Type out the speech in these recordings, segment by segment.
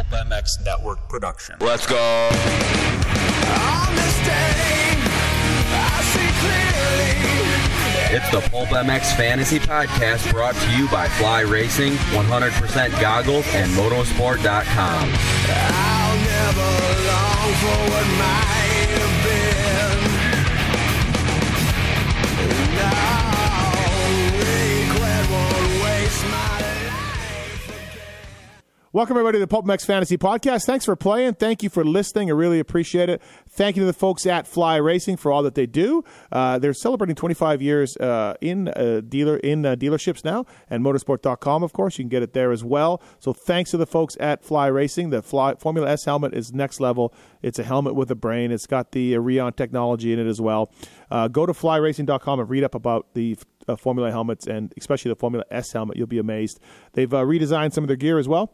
Pulp MX Network production. Let's go. On this day, I see clearly. It's the Pulp MX Fantasy Podcast brought to you by Fly Racing, 100% Goggles, and Motosport.com. Welcome, everybody, to the Pulp MX Fantasy Podcast. Thanks for playing. Thank you for listening. I really appreciate it. Thank you to the folks at Fly Racing for all that they do. Uh, they're celebrating 25 years uh, in uh, dealer in uh, dealerships now, and Motosport.com, of course. You can get it there as well. So thanks to the folks at Fly Racing. The Fly Formula S helmet is next level. It's a helmet with a brain. It's got the Rheon technology in it as well. Uh, go to FlyRacing.com and read up about the uh, Formula helmets and especially the Formula S helmet. You'll be amazed. They've uh, redesigned some of their gear as well.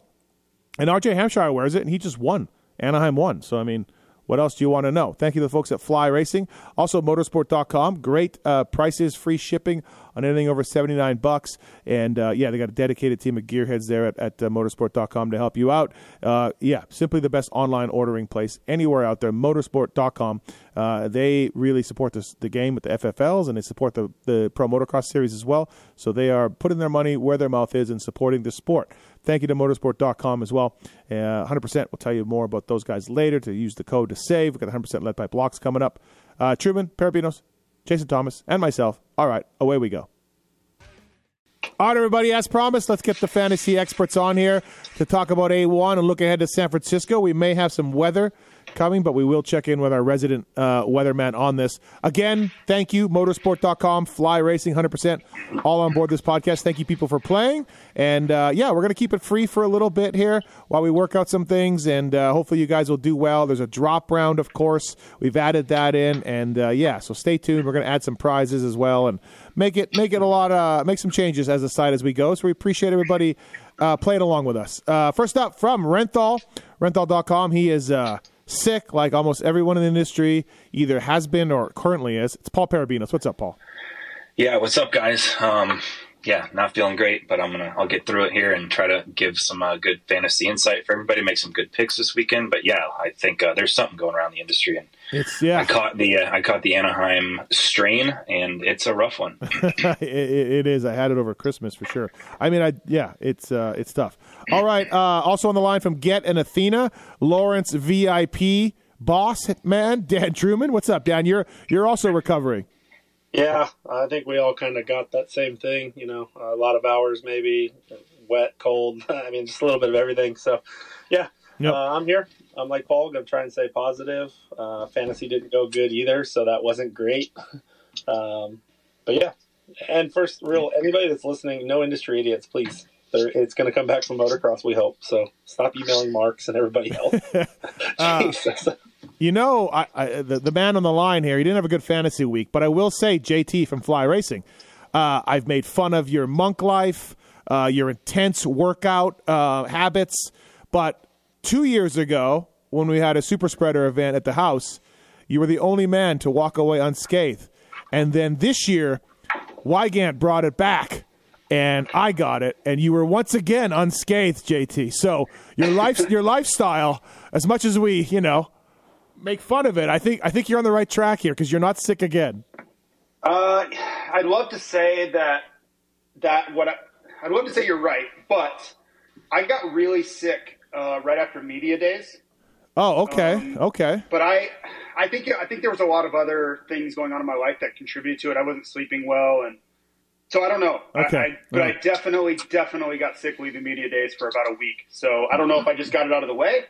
And RJ Hampshire wears it, and he just won. Anaheim one. So, I mean, what else do you want to know? Thank you to the folks at Fly Racing. Also, motosport.com. Great uh, prices, free shipping on anything over 79 bucks. And uh, yeah, they got a dedicated team of gearheads there at, at uh, motosport.com to help you out. Uh, yeah, simply the best online ordering place anywhere out there. Motosport.com. Uh, they really support this, the game with the FFLs and they support the, the Pro Motocross Series as well. So they are putting their money where their mouth is and supporting the sport. Thank you to motosport.com as well. Uh, 100%. We'll tell you more about those guys later to use the code to save. We've got 100% lead pipe blocks coming up. Uh, Truman, Perebijnos, Jason Thomas, and myself. All right, away we go. All right, everybody, as promised, let's get the fantasy experts on here to talk about A1 and look ahead to San Francisco. We may have some weather coming, but we will check in with our resident uh, weatherman on this. Again, thank you, motosport.com, Fly Racing, 100% all on board this podcast. Thank you, people, for playing. And uh, yeah, we're going to keep it free for a little bit here while we work out some things, and uh, hopefully you guys will do well. There's a drop round, of course. We've added that in, and uh, yeah, so stay tuned. We're going to add some prizes as well and make it make it a lot uh, make some changes as a site as we go. So we appreciate everybody uh, playing along with us. Uh, first up from Renthal, renthal.com. He is sick, like almost everyone in the industry either has been or currently is. It's Paul Perebijnos. What's up, Paul? Yeah, what's up, guys? Um, yeah, not feeling great, but I'm gonna I'll get through it here and try to give some uh, good fantasy insight for everybody. Make some good picks this weekend. But yeah, I think uh, there's something going around the industry, and It's yeah, I caught the uh, I caught the Anaheim strain, and it's a rough one. it, it is. I had it over Christmas for sure. I mean, I yeah, it's uh, it's tough. All right. Uh, also on the line from Get and Athena, Lawrence VIP boss man Dan Truman. What's up, Dan? You're you're also recovering. Yeah, I think we all kind of got that same thing. You know, a lot of hours, maybe wet, cold. I mean, just a little bit of everything. So, yeah, Yep. uh, I'm here. I'm like Paul. Gonna try and stay positive. Uh, fantasy didn't go good either, so that wasn't great. Um, but yeah, and first, real anybody that's listening, no industry idiots, please. They're, it's going to come back from motocross, we hope. So stop emailing Marks and everybody else. Jesus. You know, I, I, the, the man on the line here, he didn't have a good fantasy week, but I will say, JT from Fly Racing, uh, I've made fun of your monk life, uh, your intense workout uh, habits. But two years ago, when we had a super spreader event at the house, you were the only man to walk away unscathed. And then this year, Wygant brought it back. And I got it, and you were once again unscathed, JT. So your life, your lifestyle, as much as we, you know, make fun of it. I think I think you're on the right track here because you're not sick again. Uh, I'd love to say that that what I, I'd love to say you're right, but I got really sick uh, right after media days. Oh, okay, Um, okay. But I, I think I think there was a lot of other things going on in my life that contributed to it. I wasn't sleeping well, and so I don't know. Okay. I, but I definitely, definitely got sick leaving media days for about a week. So I don't know if I just got it out of the way,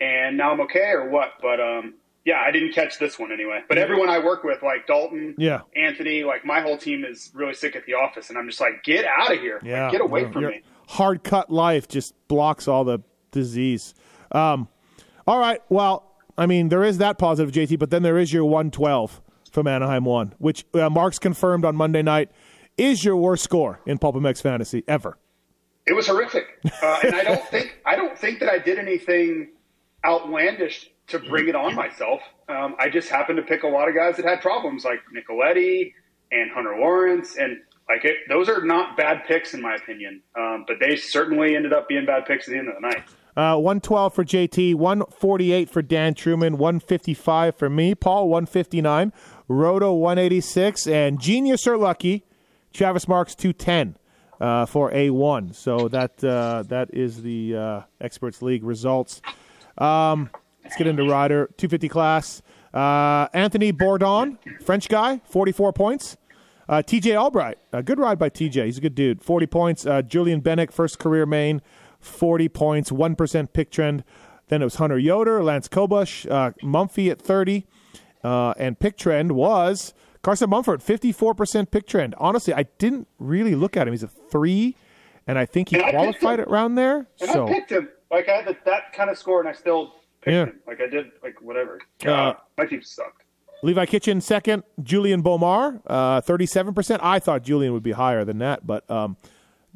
and now I'm okay or what. But um, yeah, I didn't catch this one anyway. But everyone I work with, like Dalton, Yeah. Anthony, like my whole team is really sick at the office, and I'm just like, get out of here, Like, get away from me. Hard cut life just blocks all the disease. Um, all right. Well, I mean, there is that positive, JT, but then there is your 112 from Anaheim one, which uh, Marks confirmed on Monday night is your worst score in Pulp MX fantasy ever. It was horrific, uh, and I don't think I don't think that I did anything outlandish to bring it on myself. Um, I just happened to pick a lot of guys that had problems, like Nicoletti and Hunter Lawrence, and like it, those are not bad picks in my opinion. Um, but they certainly ended up being bad picks at the end of the night. Uh, 112 for JT, 148 for Dan Truman, 155 for me, Paul 159, Roto 186, and Genius or Lucky, Travis Marks 210 uh, for A1. So that uh, that is the uh, Experts League results. Um, let's get into rider 250 class. Uh, Anthony Bourdon, French guy, 44 points. Uh, TJ Albright, a good ride by TJ. He's a good dude. 40 points. Uh, Julien Benek, first career main, 40 points, 1% pick trend. Then it was Hunter Yoder, Lance Kobusch, uh, Mumphy at 30. Uh, and pick trend was Carson Mumford, 54% pick trend. Honestly, I didn't really look at him. He's a three, and I think he And qualified around there. And so I picked him. Like I had the, that kind of score, and I still picked Yeah. him. Like I did, like whatever. Uh, Uh, my team sucked. Levi Kitchen second, Julien Beaumer, uh, 37%. I thought Julian would be higher than that, but um,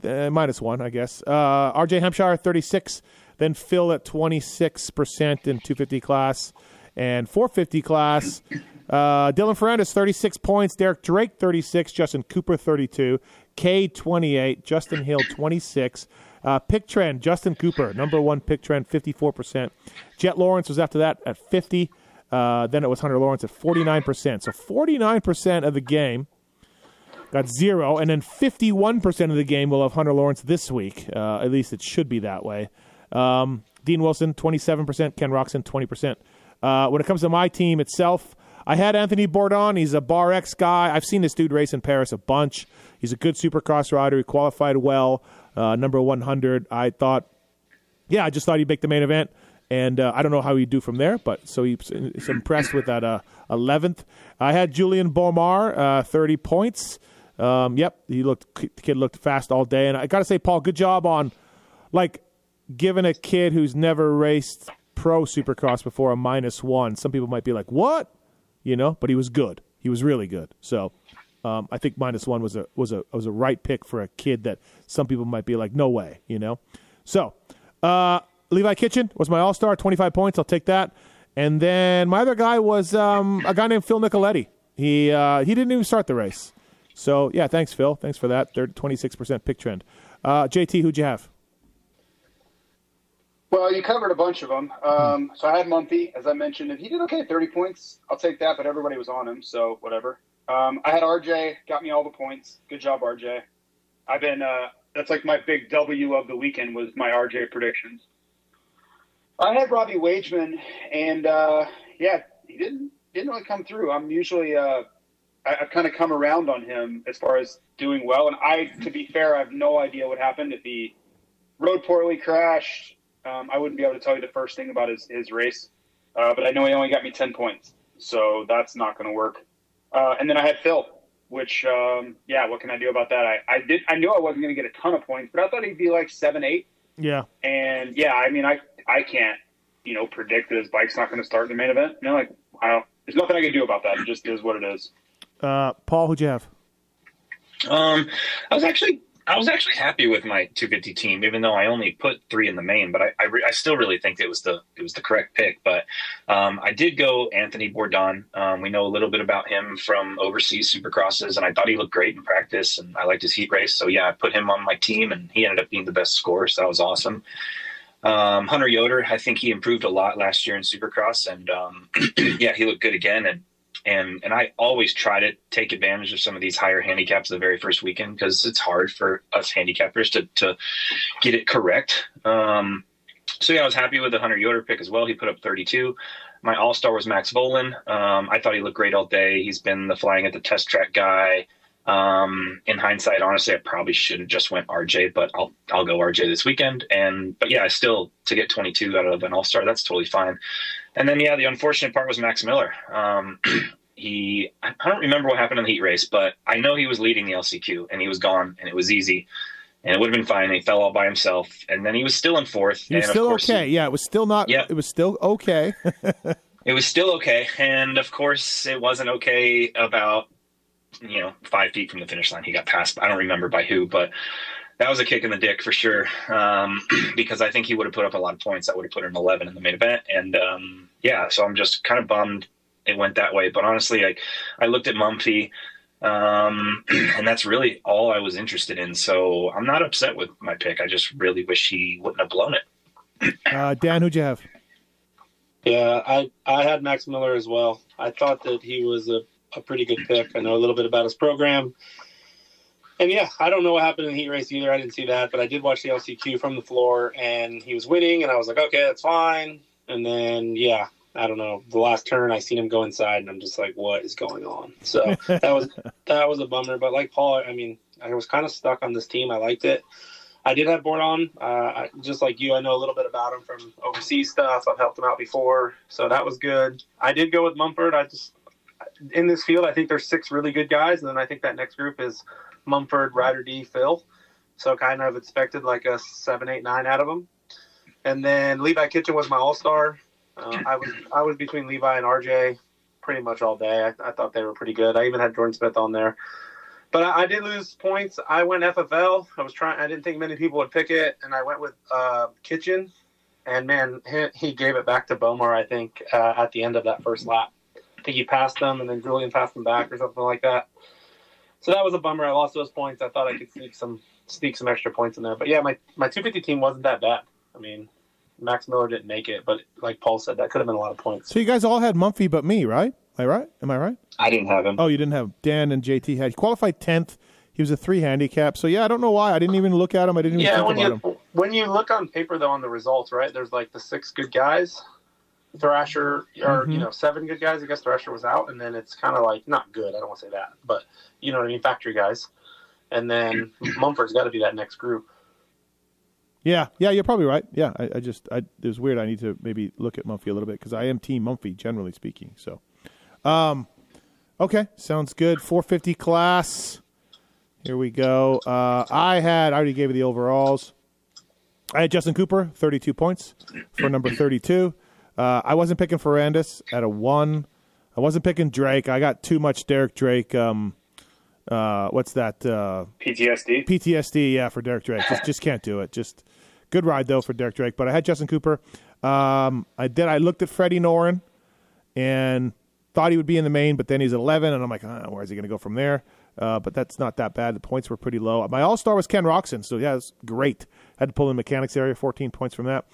uh, minus one, I guess. Uh, RJ Hampshire, 36. Then Phil at 26% in 250 class. And 450 class, uh, Dylan Ferrandis, 36 points. Derek Drake, 36. Justin Cooper, 32. K, 28. Justin Hill, 26. Uh, pick trend, Justin Cooper, number one pick trend, 54%. Jett Lawrence was after that at 50. Uh, then it was Hunter Lawrence at 49%. So 49% of the game got zero, and then 51% of the game will have Hunter Lawrence this week. Uh, at least it should be that way. Um, Dean Wilson, 27%. Ken Roczen, 20%. Uh, when it comes to my team itself, I had Anthony Bourdon. He's a Bar X guy. I've seen this dude race in Paris a bunch. He's a good supercross rider. He qualified well, uh, number 100. I thought yeah, I just thought he'd make the main event, and uh, I don't know how he'd do from there. But so he's, impressed with that uh, 11th. I had Julien Beaumer, uh, 30 points. Um, yep, he looked the kid looked fast all day, and I got to say, Paul, good job on like giving a kid who's never raced pro supercross before a minus one. Some people might be like, "What?" You know, but he was good. He was really good. So. Um, I think minus one was a was a was a right pick for a kid that some people might be like, no way, you know. So uh, Levi Kitchen was my all star, 25 points. I'll take that. And then my other guy was um, a guy named Phil Nicoletti. He uh, he didn't even start the race. So yeah, thanks Phil. Thanks for that. Third 26% pick trend. Uh, JT, who'd you have? Well, you covered a bunch of them. Um, so I had Mumpy, as I mentioned, and he did okay, 30 points. I'll take that, but everybody was on him, so whatever. Um, I had RJ, got me all the points. Good job, RJ. I've been, uh, that's like my big W of the weekend was my RJ predictions. I had Robbie Wageman, and uh, yeah, he didn't didn't really come through. I'm usually uh, I, I've kind of come around on him as far as doing well, and I, to be fair, I have no idea what happened if he rode poorly, crashed. Um, I wouldn't be able to tell you the first thing about his his race, uh, but I know he only got me ten points, so that's not going to work. Uh, and then I had Phil, which um, yeah, what can I do about that? I, I did I knew I wasn't going to get a ton of points, but I thought he'd be like seven, eight. Yeah. And yeah, I mean, I I can't, you know, predict that his bike's not going to start in the main event. You know, like I don't. There's nothing I can do about that. It just is what it is. Uh, Paul, who'd you have? Um, I was actually I was actually happy with my 250 team, even though I only put three in the main. But I I, re- I still really think it was the it was the correct pick. But um, I did go Anthony Bourdon. Um, we know a little bit about him from overseas supercrosses, and I thought he looked great in practice, and I liked his heat race. So yeah, I put him on my team, and he ended up being the best scorer. So that was awesome. Um, Hunter Yoder, I think he improved a lot last year in Supercross, and um, yeah, he looked good again. And and and I always try to take advantage of some of these higher handicaps the very first weekend because it's hard for us handicappers to to get it correct. Um, so yeah, I was happy with the Hunter Yoder pick as well. He put up 32. My all star was Max Vohland. Um, I thought he looked great all day. He's been the flying at the test track guy. Um, in hindsight, honestly, I probably should have just went RJ, but I'll I'll go RJ this weekend. And but yeah, I still to get 22 out of an All Star, that's totally fine. And then yeah, the unfortunate part was Max Miller. Um, he I don't remember what happened in the heat race, but I know he was leading the LCQ and he was gone and it was easy. And it would have been fine. He fell all by himself, and then he was still in fourth. He was and still course he- okay. yeah, it was still not. Yeah. It was still okay. it was still okay. And of course, it wasn't okay about, you know, five feet from the finish line. He got passed. I don't remember by who, but that was a kick in the dick for sure. Um, because I think he would have put up a lot of points. That would have put him 11 in the main event. And um, yeah, so I'm just kind of bummed it went that way. But honestly, I, I looked at Mumphy. Um, and that's really all I was interested in. So I'm not upset with my pick. I just really wish he wouldn't have blown it. Uh, Dan, who'd you have? Yeah, I I had Max Miller as well. I thought that he was a, a pretty good pick. I know a little bit about his program. And yeah, I don't know what happened in the heat race either. I didn't see that, but I did watch the LCQ from the floor, and he was winning, and I was like, okay, that's fine. And then yeah, I don't know. The last turn, I seen him go inside, and I'm just like, what is going on? So that was that was a bummer. But like Paul, I mean, I was kind of stuck on this team. I liked it. I did have Bourdon, uh, just like you. I know a little bit about him from overseas stuff. I've helped him out before, so that was good. I did go with Mumford. I just in this field, I think there's six really good guys, and then I think that next group is Mumford, Ryder D, Phil. So kind of expected like a seven, eight, nine out of them. And then Levi Kitchen was my all star. Uh, I was I was between Levi and RJ pretty much all day. I, I, thought they were pretty good. I even had Jordan Smith on there, but I, I, did lose points. I went FFL. I was trying. I didn't think many people would pick it, and I went with uh, Kitchen. And man, he, he, gave it back to Beaumer. I think uh, at the end of that first lap, I think he passed them, and then Julian passed them back or something like that. So that was a bummer. I lost those points. I thought I could sneak some sneak some extra points in there, but yeah, my my 250 team wasn't that bad. I mean, Max Miller didn't make it, but like Paul said, that could have been a lot of points. So you guys all had Mumphy but me, right? Am I right? Am I right? I didn't have him. Oh, you didn't have Dan and JT had. He qualified tenth. He was a three handicap. So yeah, I don't know why. I didn't even look at him. I didn't even yeah, think when about you, him. When you look on paper though on the results, right? There's like the six good guys. Thrasher or Mhm. you know seven good guys. I guess Thrasher was out, and then it's kind of like not good. I don't want to say that, but you know what I mean. Factory guys, and then Mumford's got to be that next group. Yeah, yeah, you're probably right. Yeah, I, I just, I, it was weird. I need to maybe look at Mumphy a little bit because I am Team Mumphy, generally speaking. So, um, okay, sounds good. 450 class. Here we go. Uh, I had, I already gave you the overalls. I had Justin Cooper, 32 points for number 32. Uh, I wasn't picking Ferrandis at a one. I wasn't picking Drake. I got too much Derek Drake. Um, uh, what's that? Uh, PTSD. PTSD, yeah, for Derek Drake. Just just can't do it. Just good ride though for Derek Drake. But I had Justin Cooper. Um, I did. I looked at Freddie Noren and thought he would be in the main, but then he's at 11, and I'm like, ah, where is he going to go from there? Uh, but that's not that bad. The points were pretty low. My all star was Ken Roczen, so yeah, it's great. Had to pull in mechanics area, 14 points from that.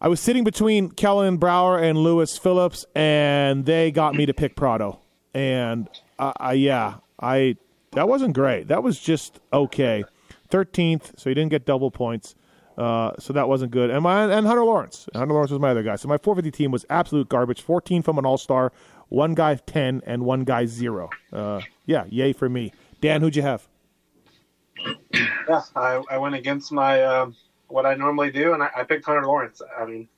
I was sitting between Kellen Brower and Lewis Phillips, and they got me to pick Prado. And uh, I, yeah, I that wasn't great. That was just okay. Thirteenth, so he didn't get double points. Uh, so that wasn't good. And my and Hunter Lawrence. Hunter Lawrence was my other guy. So my 450 team was absolute garbage. 14 from an All Star, one guy 10, and one guy zero. Uh, yeah, yay for me. Dan, who'd you have? Yeah, I, I went against my um, what I normally do, and I, I picked Hunter Lawrence. I mean,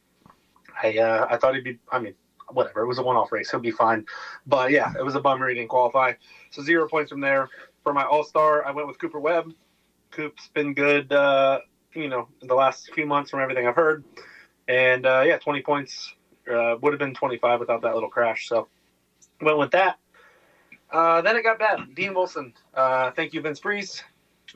I uh, I thought he'd be. I mean, whatever. It was a one-off race. He'll be fine. But yeah, it was a bummer he didn't qualify. So zero points from there. For my All-Star, I went with Cooper Webb. Coop's been good. Uh, you know, the last few months from everything I've heard, and uh, yeah, 20 points uh, would have been 25 without that little crash. So went with that. Uh, then it got bad. Dean Wilson. Uh, thank you, Vince Friese.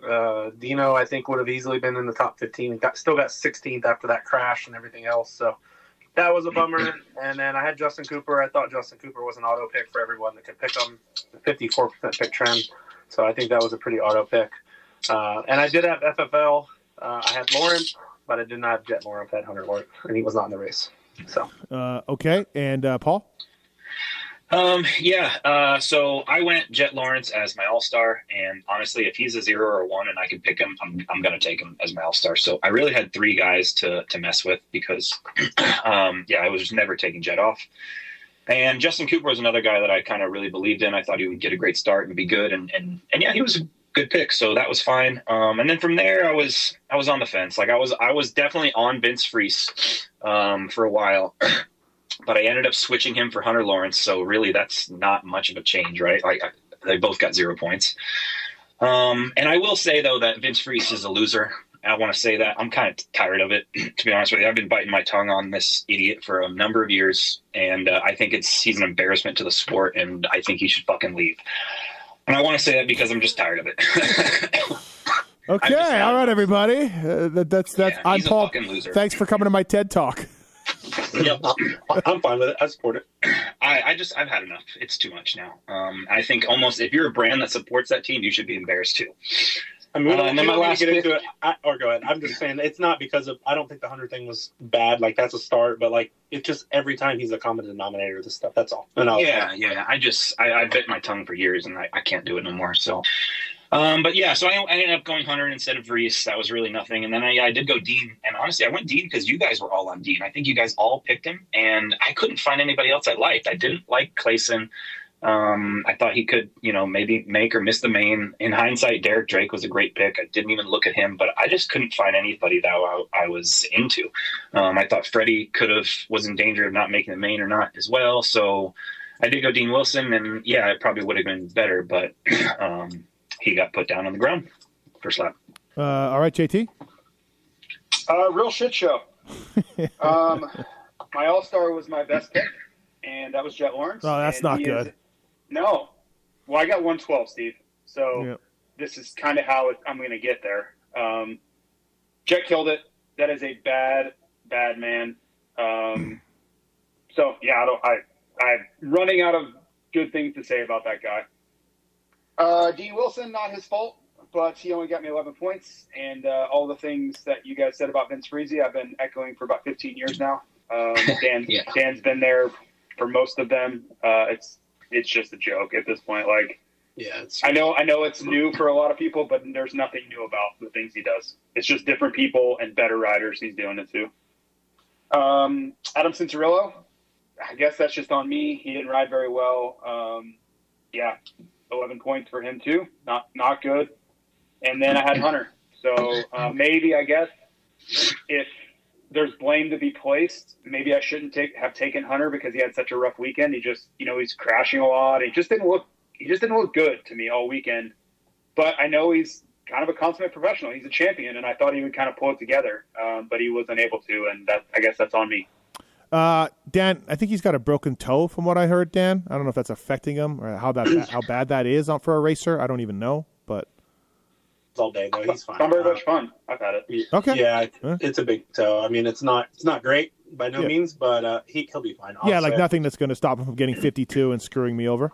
Uh, Dino, I think, would have easily been in the top 15 got still got 16th after that crash and everything else. So that was a bummer. And then I had Justin Cooper. I thought Justin Cooper was an auto pick for everyone that could pick him. 54% pick trend. So I think that was a pretty auto pick. Uh, and I did have FFL. Uh, I had Lawrence, but I did not have Jett Lawrence. I had Hunter Lawrence, and he was not in the race. So Uh, okay, and uh, Paul. Um, yeah. Uh, so I went Jett Lawrence as my All Star, and honestly, if he's a zero or a one, and I can pick him, I'm I'm gonna take him as my All Star. So I really had three guys to to mess with because, um, yeah, I was never taking Jett off. And Justin Cooper was another guy that I kind of really believed in. I thought he would get a great start and be good, and and and yeah, he was a good pick, so that was fine. Um, and then from there, I was I was on the fence. Like I was I was definitely on Vince Friese um, for a while. but I ended up switching him for Hunter Lawrence. So really, that's not much of a change, right? Like I, they both got zero points. Um, and I will say though that Vince Friese is a loser. I want to say that I'm kind of tired of it, to be honest with you. I've been biting my tongue on this idiot for a number of years, and uh, I think it's he's an embarrassment to the sport, and I think he should fucking leave. And I want to say that because I'm just tired of it. Okay, all right, everybody. Uh, that, that's that's. Yeah, I'm Paul. Thanks for coming to my TED talk. Yep, I'm fine with it. I support it. I, I just I've had enough. It's too much now. Um, I think almost if you're a brand that supports that team, you should be embarrassed too. I mean, we Uh, don't, and then we my don't last to get into it. I, or go ahead. I'm just saying it's not because of. I don't think the hunter thing was bad. Like that's a start, but like it's just every time he's a common denominator. of This stuff. That's all. Yeah, yeah. I just I, I bit my tongue for years, and I, I can't do it no more. So, um, but yeah, so I, I ended up going Hunter instead of Reese. That was really nothing. And then I, I did go Dean, and honestly, I went Dean because you guys were all on Dean. I think you guys all picked him, and I couldn't find anybody else I liked. I didn't like Clayson. Um, I thought he could, you know, maybe make or miss the main. In hindsight, Derek Drake was a great pick. I didn't even look at him, but I just couldn't find anybody that I, I was into. Um, I thought Freddie could have was in danger of not making the main or not as well. So I did go Dean Wilson, and yeah, it probably would have been better, but um, he got put down on the ground first lap. Uh, all right, JT. Uh, real shit show. um, my all star was my best pick, and that was Jett Lawrence. Oh, that's not good. is- no. Well, I got 112, Steve. So Yep. this is kind of how it, I'm going to get there. Um, Jett killed it. That is a bad, bad man. Um, so yeah, I don't. I I'm running out of good things to say about that guy. Uh, Dean Wilson, not his fault, but he only got me 11 points, and uh, all the things that you guys said about Vince Freezy, I've been echoing for about 15 years now. Um, Dan, Yeah. Dan's been there for most of them. Uh, it's it's just a joke at this point. Like yeah. It's, I know I know it's new for a lot of people, but there's nothing new about the things he does. It's just different people and better riders he's doing it to. Um, Adam Cianciarulo, I guess that's just on me. He didn't ride very well. Um, yeah, 11 points for him too. Not not good. And then I had Hunter. So uh, maybe I guess if there's blame to be placed, maybe I shouldn't take have taken Hunter because he had such a rough weekend. He just you know he's crashing a lot. He just didn't look he just didn't look good to me all weekend. But I know he's kind of a consummate professional. He's a champion, and I thought he would kind of pull it together, um, but he wasn't able to, and that I guess that's on me. Uh, Dan, I think he's got a broken toe, from what I heard. Dan, I don't know if that's affecting him or how that how bad that is for a racer. I don't even know, but it's all day though. He's fine. Not very much fun. I've had it. Okay. Yeah, Huh? it's a big toe. I mean, it's not it's not great by no Yeah. means, but uh, he he'll be fine. yeah, like nothing that's going to stop him from getting 52 and screwing me over.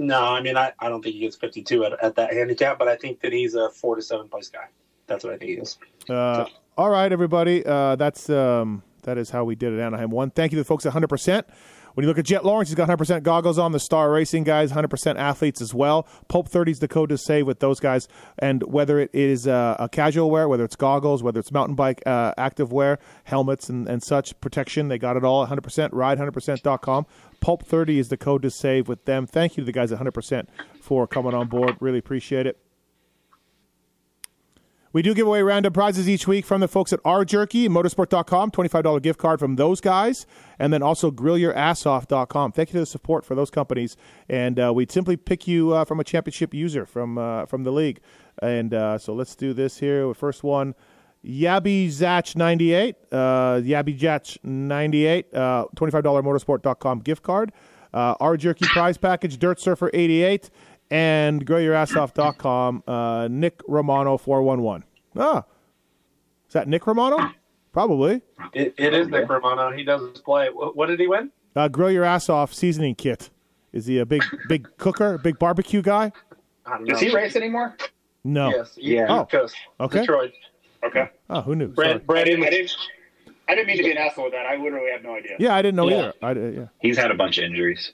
No, I mean, I, I don't think he gets 52 at, at that handicap, but I think that he's a four to seven place guy. That's what I think he is. Uh, all right, everybody. Uh, that's um, that is how we did it. Anaheim one. Thank you to the folks at 100. percent When you look at Jett Lawrence, he's got 100 percent goggles on. The Star Racing guys, 100 percent athletes as well. Pulp 30 is the code to save with those guys. And whether it is uh, a casual wear, whether it's goggles, whether it's mountain bike uh, active wear, helmets and, and such protection, they got it all. 100 percent. Ride100percent.com. Pulp 30 is the code to save with them. Thank you to the guys at 100 percent for coming on board. Really appreciate it. We do give away random prizes each week from the folks at R Jerky, motosport.com, $25 gift card from those guys, and then also grillyourassoff.com. Thank you to the support for those companies. And uh, we'd simply pick you uh, from a championship user from uh, from the league. And uh, so let's do this here. The first one, Yabby Zatch 98, uh, Yabby Zatch 98, uh, $25 motosport.com gift card. Uh, R Jerky prize package, Dirt Surfer 88, and grillyourassoff.com, uh, Nick Romano 411. Ah, is that Nick Romano? Probably. It, it is Nick Romano. He does his play. What, what did he win? Uh, Grill Your Ass Off seasoning kit. Is he a big big cooker, big barbecue guy? I. Does he race anymore? No. Yes. Yeah. Oh. Coast. Okay. Detroit. Okay. Oh, who knew? Brand, Sorry. I didn't, I didn't. I didn't mean to be an asshole with that. I literally have no idea. Yeah, I didn't know Yeah. either. I, yeah. He's had a bunch of injuries.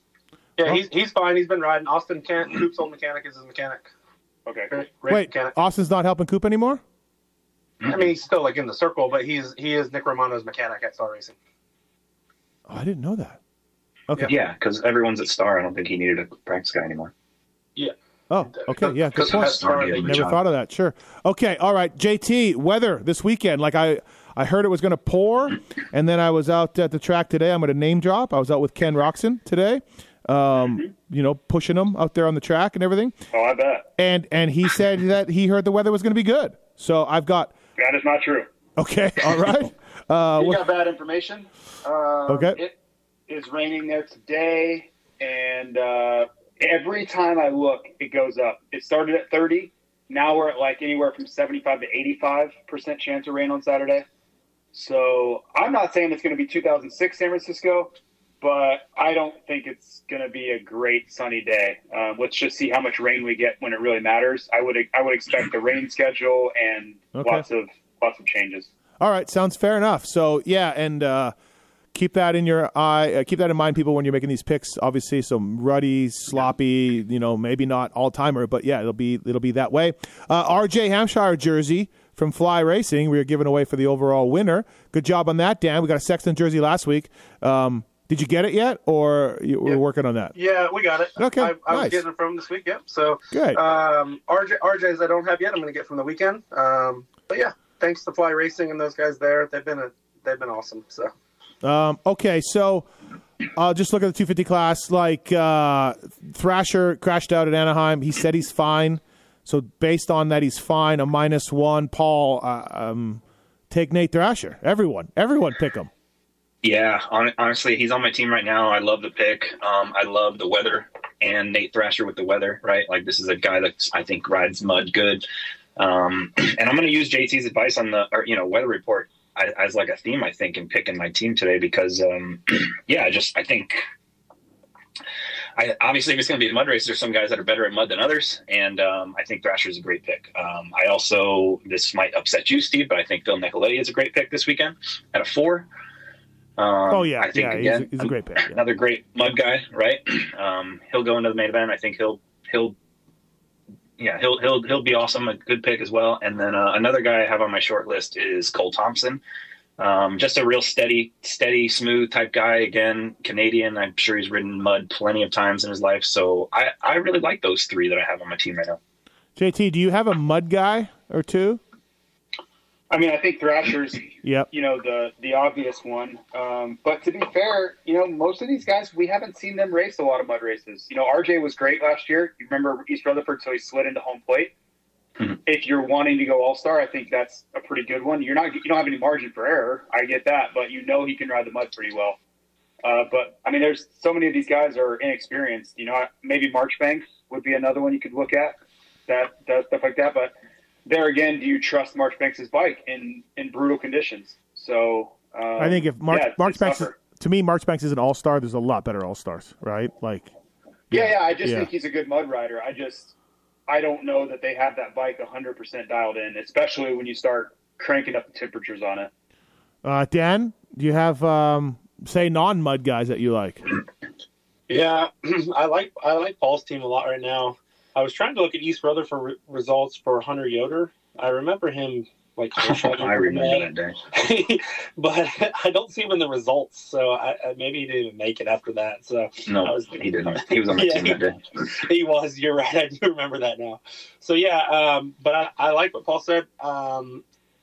Yeah, he's he's fine. He's been riding. Austin Kent, Coop's old mechanic, is his mechanic. Okay. Great, great Wait, mechanic. Austin's not helping Coop anymore? I mean, he's still like in the circle, but he's he is Nick Romano's mechanic at Star Racing. Oh, I didn't know that. Okay. Yeah, because everyone's at Star. I don't think he needed a practice guy anymore. Yeah. Oh, okay. Yeah, good point. Star, Never Never thought of that. Sure. Okay. All right. JT, weather this weekend. Like I, I heard it was going to pour, and then I was out at the track today. I'm going to name drop. I was out with Ken Roczen today. Um, you know, pushing him out there on the track and everything. Oh, I bet And and he said that he heard the weather was going to be good. So I've got that is not true. okay. All right. Uh, You got bad information. Um, Okay. It is raining there today, and uh, every time I look, it goes up. It started at 30. Now we're at like anywhere from 75 to 85 percent chance of rain on Saturday. So I'm not saying it's going to be 2006 San Francisco, but I don't think it's going to be a great sunny day. Um, let's just see how much rain we get when it really matters. I would I would expect a rain schedule and Okay. lots of lots of changes. All right, sounds fair enough. So yeah, and uh, keep that in your eye. Uh, keep that in mind, people, when you're making these picks. Obviously, some ruddy, sloppy. You know, maybe not all timer, but yeah, it'll be it'll be that way. Uh, R.J. Hampshire jersey from Fly Racing. We were giving away for the overall winner. Good job on that, Dan. We got a Sexton jersey last week. Um, did you get it yet, or you, we're Yeah. working on that? Yeah, we got it. Okay, I, I nice. was getting it from this week. Yep. So Good. Um, RJ, RJ's I don't have yet. I'm going to get from the weekend. Um, but yeah, thanks to Fly Racing and those guys there. They've been a, they've been awesome. So Um, okay, so uh, just look at the 250 class. Like uh, Thrasher crashed out at Anaheim. He said he's fine. So based on that, he's fine. A minus one. Paul, uh, um, take Nate Thrasher. Everyone, everyone, pick him. Yeah, hon- honestly, he's on my team right now. I love the pick. Um, I love the weather and Nate Thrasher with the weather, right? Like this is a guy that I think rides mud good. Um, and I'm going to use JT's advice on the, or, you know, weather report as, like a theme, I think, in picking my team today because, um, yeah, just I think. I, obviously, if it's going to be a mud race, there's some guys that are better at mud than others, and um, I think Thrasher is a great pick. Um, I also, this might upset you, Steve, but I think Phil Nicoletti is a great pick this weekend at a four. Um, Oh, yeah, I think yeah, he's a- he's a great pick, yeah. Another great mud guy, right? Um, he'll go into the main event. I think he'll he'll yeah he'll he'll he'll be awesome. A good pick as well. And then uh, another guy I have on my short list is Cole Thompson. Um, just a real steady, steady, smooth type guy. Again, Canadian. I'm sure he's ridden mud plenty of times in his life. So I, I really like those three that I have on my team right now. JT, do you have a mud guy or two? I mean, I think Thrasher's Yep. you know the the obvious one. Um, but to be fair, you know most of these guys we haven't seen them race a lot of mud races. You know, RJ was great last year. You remember East Rutherford, so he slid into home plate. Mhm. If you're wanting to go All Star, I think that's a pretty good one. You're not you don't have any margin for error. I get that, but you know he can ride the mud pretty well. Uh, but I mean, there's so many of these guys are inexperienced. You know, maybe Marchbanks would be another one you could look at that does stuff like that. But there again, do you trust Marchbanks' bike in in brutal conditions? So um, I think if Mark yeah, Mark it's Banks, is, to me, Mark Banks is an all star. There's a lot better all stars, right? Like, yeah, yeah. I just yeah. think he's a good mud rider. I just I don't know that they have that bike 100 percent dialed in, especially when you start cranking up the temperatures on it. uh, Dan, do you have um, say non mud guys that you like? yeah, I like I like Paul's team a lot right now. I was trying to look at East Rutherford re- results for Hunter Yoder. I remember him like I remember that day. but I don't see him in the results. So I, I, maybe he didn't even make it after that. So I No, was- he didn't. He was on my Yeah. team that day. he was. You're right. I do remember that now. So yeah, um, but I, I like what Paul said. Um,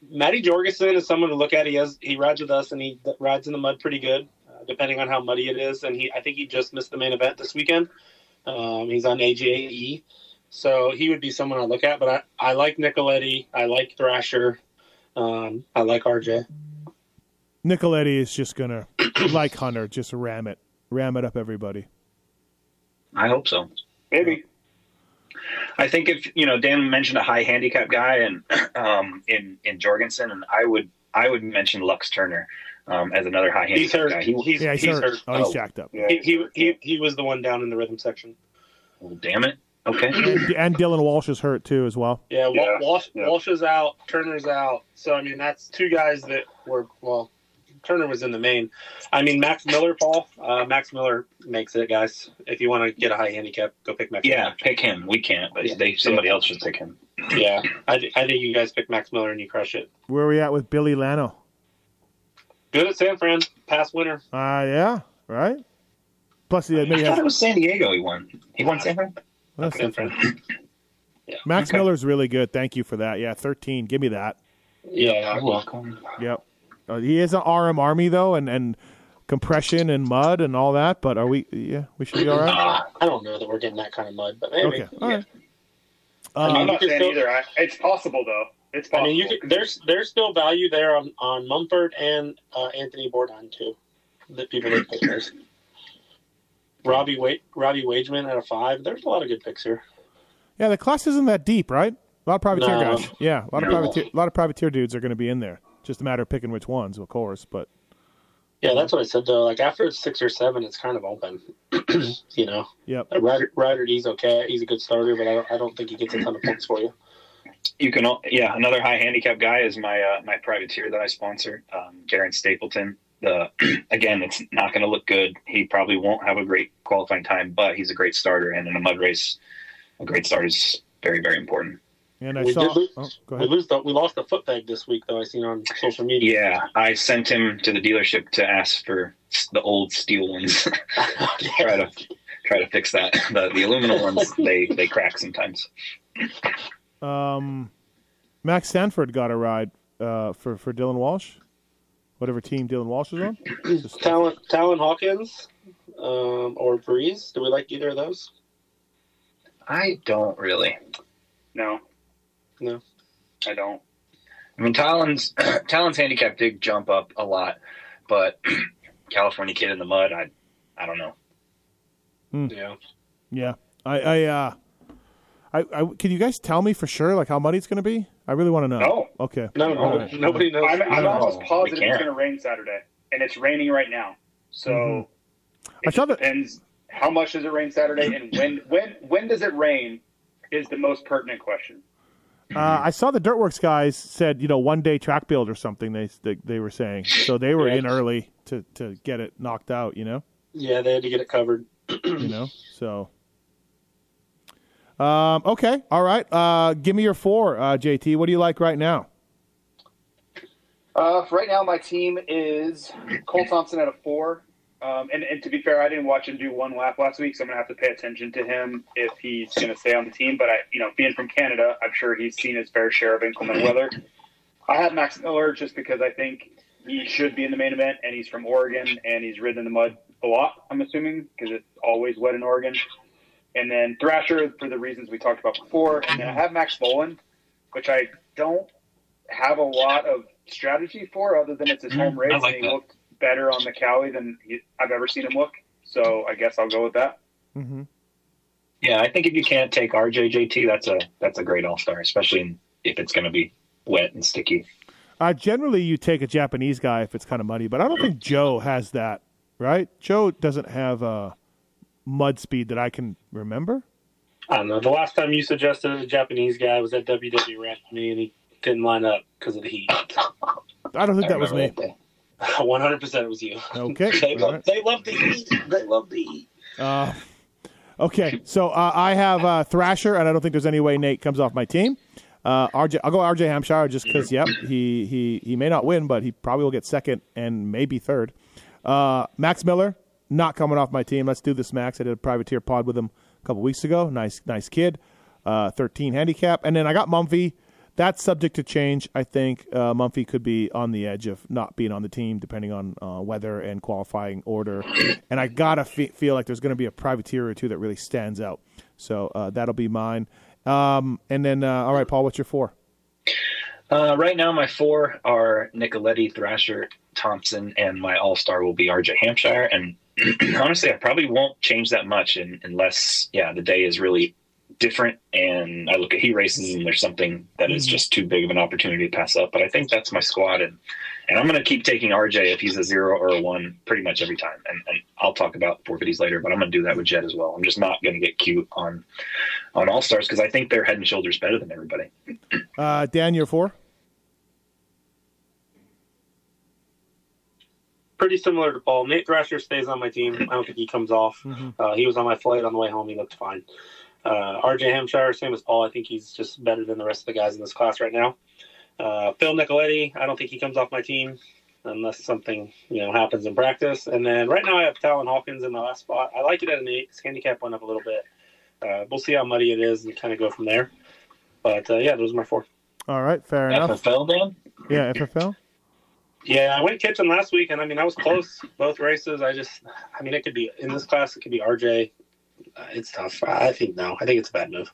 Matty Jorgensen is someone to look at. He has he rides with us and he rides in the mud pretty good, uh, depending on how muddy it is. And he I think he just missed the main event this weekend. Um, he's on AGAE, so he would be someone I look at. But I, I like Nicoletti. I like Thrasher. Um, I like RJ. Nicoletti is just gonna like Hunter, just ram it, ram it up everybody. I hope so. Maybe. I think if you know Dan mentioned a high handicap guy and um, in in Jorgensen, and I would I would mention Lux Turner um, as another high He's handicap hurt. guy. He, He's, Yeah, he's, he's hurt. hurt. Oh, he's Oh. jacked up. Yeah. He, he, he, he was the one down in the rhythm section. oh, damn it. Okay. And, and Dylan Walsh is hurt too as well. Yeah, Wa- Yeah, Walsh, yeah. Walsh is out. Turner's out. So I mean, that's two guys that were well. Turner was in the main. I mean, Max Miller, Paul. Uh, Max Miller makes it, guys. If you want to get a high handicap, go pick Max. Yeah, pick him. We can't, but Yeah. they somebody else should pick him. Yeah. I, th- I think you guys pick Max Miller and you crush it. Where are we at with Billy Lano? Good at San Fran, past winner. Uh yeah, right. Plus, he I maybe thought has, it was San Diego. He won. He won San Fran. that's San different. Fran. Max Okay. Miller's really good. Thank you for that. Yeah, thirteen. Give me that. Yeah. You're welcome. Yep. Uh, he is an RM Army though, and and compression and mud and all that. But are we? Yeah, we should be all right. Ah, I don't know that we're getting that kind of mud, but maybe. Okay. All right. I'm Um, not you can saying either. I, it's possible though. It's I mean, you could, there's there's still value there on on Mumford and uh, Anthony Bourdon too. The people that pick those. Robbie Wait Robbie Wageman at a five. There's a lot of good picks here. yeah, the class isn't that deep, right? A lot of privateer No. guys. Yeah, a lot of No. privateer, a lot of privateer dudes are going to be in there. Just a matter of picking which ones, of course. But Yeah, that's what I said though. Like after it's six or seven, it's kind of open. you know, Yep. Ryder, Ryder D's okay. He's a good starter, but I don't, I don't think he gets a ton of points for you. You can, al- yeah. Another high handicap guy is my uh, my privateer that I sponsor, um, Garen Stapleton. The again, it's not going to look good. He probably won't have a great qualifying time, but he's a great starter, and in a mud race, a great start is very very important. And I We saw. did lose- Oh, go We ahead. lose the, we lost the foot peg this week though. I seen on social media. Yeah, I sent him to the dealership to ask for the old steel ones. try to try to fix that. The the aluminum ones they they crack sometimes. Um, Max Sanford got a ride uh, for for Dylan Walsh, whatever team Dylan Walsh is on. Just- Talon, Talon Hawkins um, or Breeze. Do we like either of those? I don't really. No, No. I don't. I mean, Talon's Talon's handicap did jump up a lot, but California kid in the mud, I I don't know. Yeah. yeah, I I uh, I, I can you guys tell me for sure like how muddy it's going to be? I really want to know. No. Okay. No, no, All right. nobody knows. I'm, I'm No, almost positive it's going to rain Saturday, and it's raining right now. So Mhm. it I saw that- depends how much does it rain Saturday, and when when when does it rain is the most pertinent question. Uh, I saw the Dirt Wurx guys said you know one day track build or something they they, they were saying so they were Yeah. in early to to get it knocked out. You know. Yeah, they had to get it covered. you know. So, um, okay, all right. Uh, give me your four, uh, JT. What do you like right now? Uh, right now, my team is Cole Thompson at a four. Um, and, and to be fair, I didn't watch him do one lap last week, so I'm gonna have to pay attention to him if he's gonna stay on the team. But I, you know, being from Canada, I'm sure he's seen his fair share of inclement weather. I have Max Miller just because I think he should be in the main event, and he's from Oregon, and he's ridden in the mud a lot. I'm assuming because it's always wet in Oregon. And then Thrasher for the reasons we talked about before, and then I have Max Vohland, which I don't have a lot of strategy for, other than it's his home race, like and he that. looked better on the Cali than he, I've ever seen him look. So I guess I'll go with that. Mm-hmm. Yeah, I think if you can't take RJJT, that's a that's a great all star, especially if it's going to be wet and sticky. Uh, generally, you take a Japanese guy if it's kind of muddy, but I don't think Jo has that. Right? Jo doesn't have uh, mud speed that I can remember. I don't know. The last time you suggested a Japanese guy was at WWE Rant to me, and he didn't line up because of the heat. I don't think I that was me. 100% it was you. Okay. They, all love, right. they love the heat. They love the heat. Uh, okay, so uh, I have uh, Thrasher, and I don't think there's any way Nate comes off my team. Uh, RJ, I'll go RJ Hampshire just because. Yep, he he he may not win, but he probably will get second and maybe third. Uh, Max Miller not coming off my team. Let's do this, Max. I did a privateer pod with him a couple weeks ago. Nice nice kid. Uh, 13 handicap, and then I got Mumphy. That's subject to change. I think uh, Mumphy could be on the edge of not being on the team, depending on uh, weather and qualifying order. And I gotta fe- feel like there's going to be a privateer or two that really stands out. So uh, that'll be mine. Um, and then, uh, all right, Paul, what's your four? Uh, right now, my four are Nicoletti, Thrasher, Thompson, and my all star will be RJ Hampshire. And honestly, I probably won't change that much in, unless, yeah, the day is really different and I look at heat races and there's something that is just too big of an opportunity to pass up. But I think that's my squad. And, and I'm going to keep taking RJ if he's a zero or a one pretty much every time. And, and I'll talk about forfeities later, but I'm going to do that with Jett as well. I'm just not going to get cute on on all stars because I think they're head and shoulders better than everybody. Uh, Dan, your four? Pretty similar to Paul. Nate Thrasher stays on my team. I don't think he comes off. Uh, he was on my flight on the way home. He looked fine. Uh, RJ Hampshire, same as Paul. I think he's just better than the rest of the guys in this class right now. Uh, Phil Nicoletti, I don't think he comes off my team unless something you know happens in practice. And then right now I have Talon Hawkins in the last spot. I like it at an eight. His handicap went up a little bit. Uh, we'll see how muddy it is and kind of go from there. But uh, yeah, those are my four. All right, fair enough. FFL, Dan? Yeah, FFL. Yeah, I went kitchen last week, and I mean I was close both races. I just, I mean, it could be in this class. It could be RJ. Uh, it's tough. I think no. I think it's a bad move.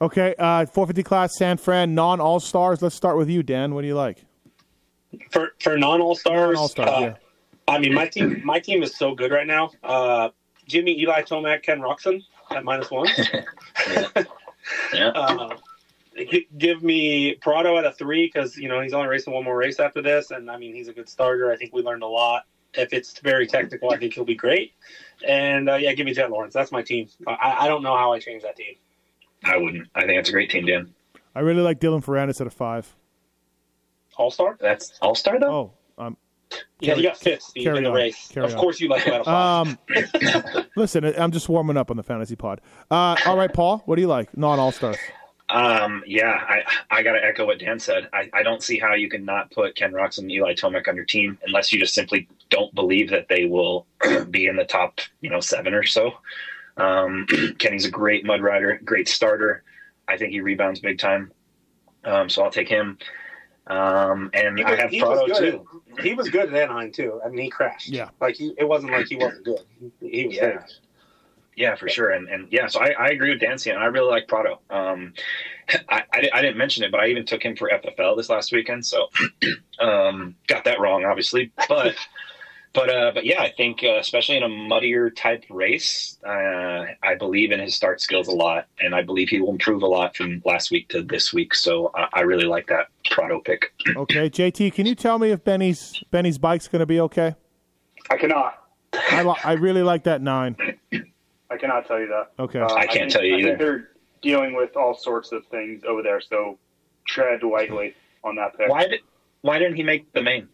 Okay, uh, 450 class, San Fran, non All Stars. Let's start with you, Dan. What do you like? For for non all stars, Non-All Stars, uh, yeah. I mean my team my team is so good right now. Uh, Jimmy, Eli, Tomac, Ken Roczen at minus one. Yeah. uh, gi- give me Prado at a three because you know he's only racing one more race after this, and I mean he's a good starter. I think we learned a lot if it's very technical, I think he'll be great. And uh, yeah, give me Jett Lawrence. That's my team. I, I don't know how I changed that team. I wouldn't. I think that's a great team, Dan. I really like Dylan Ferrandis at a five. All star. That's All Star though. Oh, um, Yeah, you got fifth Steve, carry in the on. race. Carry of on. course, you like that. five. um, listen, I'm just warming up on the fantasy pod. Uh, all right, Paul, what do you like? Non All Stars. Um, yeah, I I got to echo what Dan said. I, I don't see how you can not put Ken Roczen and Eli Tomac on your team unless you just simply don't believe that they will be in the top, you know, seven or so. Um, Kenny's a great mud rider, great starter. I think he rebounds big time. Um, so I'll take him. Um, and He I was- have he was Prado good. too. He was good at Anaheim too. I mean, he crashed. Yeah. like he, it wasn't like he wasn't good. He, he was Yeah. there. Yeah, for sure. And and yeah, so I, I agree with Dancy, and I really like Prado. Um, I, I, I didn't mention it, but I even took him for FFL this last weekend. So um, got that wrong, obviously. But but uh, but yeah, I think uh, especially in a muddier type race, uh, I believe in his start skills a lot, and I believe he will improve a lot from last week to this week. So I, I really like that Prado pick. Okay, JT, can you tell me if Benny's Benny's bike's going to be okay? I cannot. I li- I really like that nine. I cannot tell you that. Okay. Uh, I can't think- tell you I think either. they're dealing with all sorts of things over there, so tread lightly on that pick. Why did why didn't he make the main?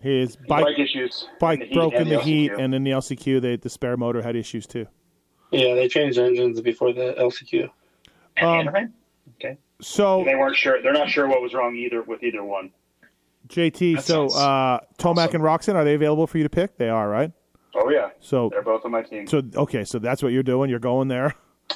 His Bike, bike issues. bike in the heat broke and in the heat, LCQ. and in the LCQ, they, the spare motor had issues too. Yeah, they changed engines before the LCQ. At Um, Anaheim? So they weren't sure. They're not sure what was wrong either with either one. JT, That so uh, Tomac awesome. and Roczen, are they available for you to pick? They are, right? Oh yeah, So they're both on my team. so okay, so that's what you're doing. You're going there.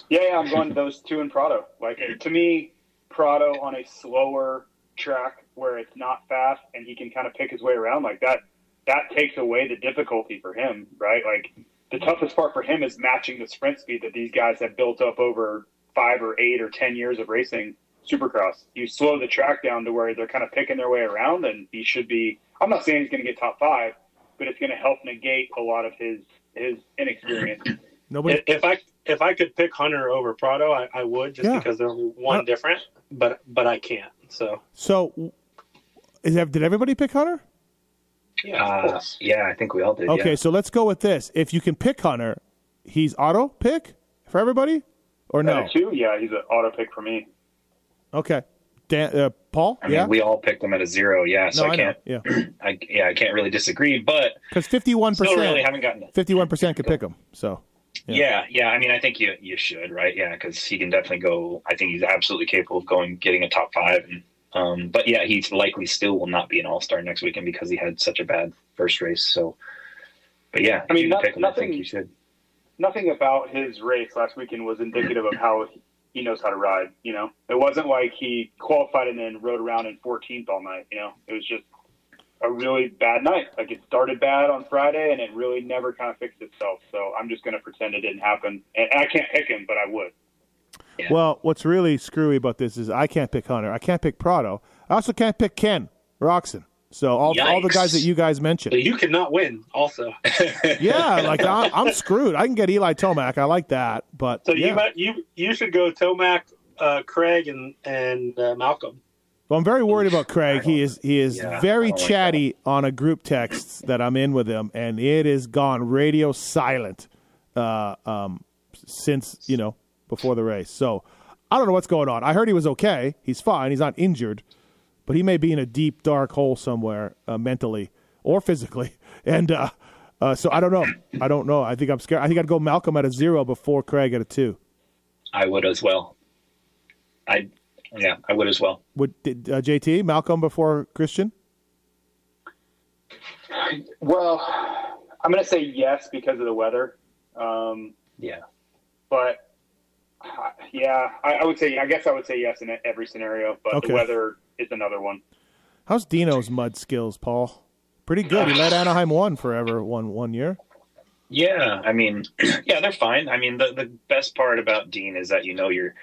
Yeah, yeah, I'm going to those two in Prado. Like to me, Prado on a slower track where it's not fast and he can kind of pick his way around like that. That takes away the difficulty for him, right? Like the toughest part for him is matching the sprint speed that these guys have built up over five or eight or ten years of racing Supercross. You slow the track down to where they're kind of picking their way around, and he should be. I'm not saying he's going to get top five, but it's going to help negate a lot of his his inexperience. Nobody. If I if I could pick Hunter over Prado, I, I would just Yeah. because they're one Uh, different. But but I can't. So So, is that, did everybody pick Hunter? yeah, Uh, yeah, I think we all did. Okay, yeah. so let's go with this. If you can pick Hunter, he's auto pick for everybody, or no? At two, yeah, he's an auto pick for me. Okay, Dan, uh, Paul, I mean, yeah, we all picked them at a zero. Yeah, so no, I I can't. yeah, I, yeah, I can't really disagree, but because fifty-one still really percent, haven't gotten. fifty-one percent could pick him. So, Yeah. yeah, I mean, I think you you should, right? Yeah, because he can definitely go. I think he's absolutely capable of going getting a top five. And, um, but yeah, he's likely still will not be an all star next weekend because he had such a bad first race. So, but yeah, I mean, you not- pick him, I think nothing- you should. Nothing about his race last weekend was indicative of how he knows how to ride. You know, it wasn't like he qualified and then rode around in 14th all night. You know, it was just a really bad night. Like it started bad on Friday and it really never kind of fixed itself. So I'm just going to pretend it didn't happen. And I can't pick him, but I would. Yeah. well, what's really screwy about this is I can't pick Hunter, I can't pick Prado, I also can't pick Ken Roczen. So all all the guys that you guys mentioned, you cannot win. Also, yeah, like I, I'm screwed. I can get Eli Tomac, I like that, but so yeah. you might you you should go Tomac, uh, Craig, and and uh, Malcolm. Well, I'm very worried about Craig. He is he is Yeah, very like chatty on a group text that I'm in with him, and it is gone radio silent uh, um, since you know before the race. So I don't know what's going on. I heard he was okay. He's fine. He's not injured, but he may be in a deep dark hole somewhere uh, mentally or physically. And uh, uh, so I don't know. I don't know. I think I'm scared. I think I'd go Malcolm at a zero before Craig at a two. I would as well. I yeah, I would as well. Would did, uh, JT Malcolm before Christian? Well, I'm going to say yes because of the weather. Um, Yeah. but uh, yeah, I, I would say I guess I would say yes in every scenario. But Okay. the weather is another one. How's Dino's mud skills, Paul? Pretty good. He led Anaheim one forever one one year. Yeah, I mean, yeah, they're fine. I mean, the the best part about Dean is that you know you're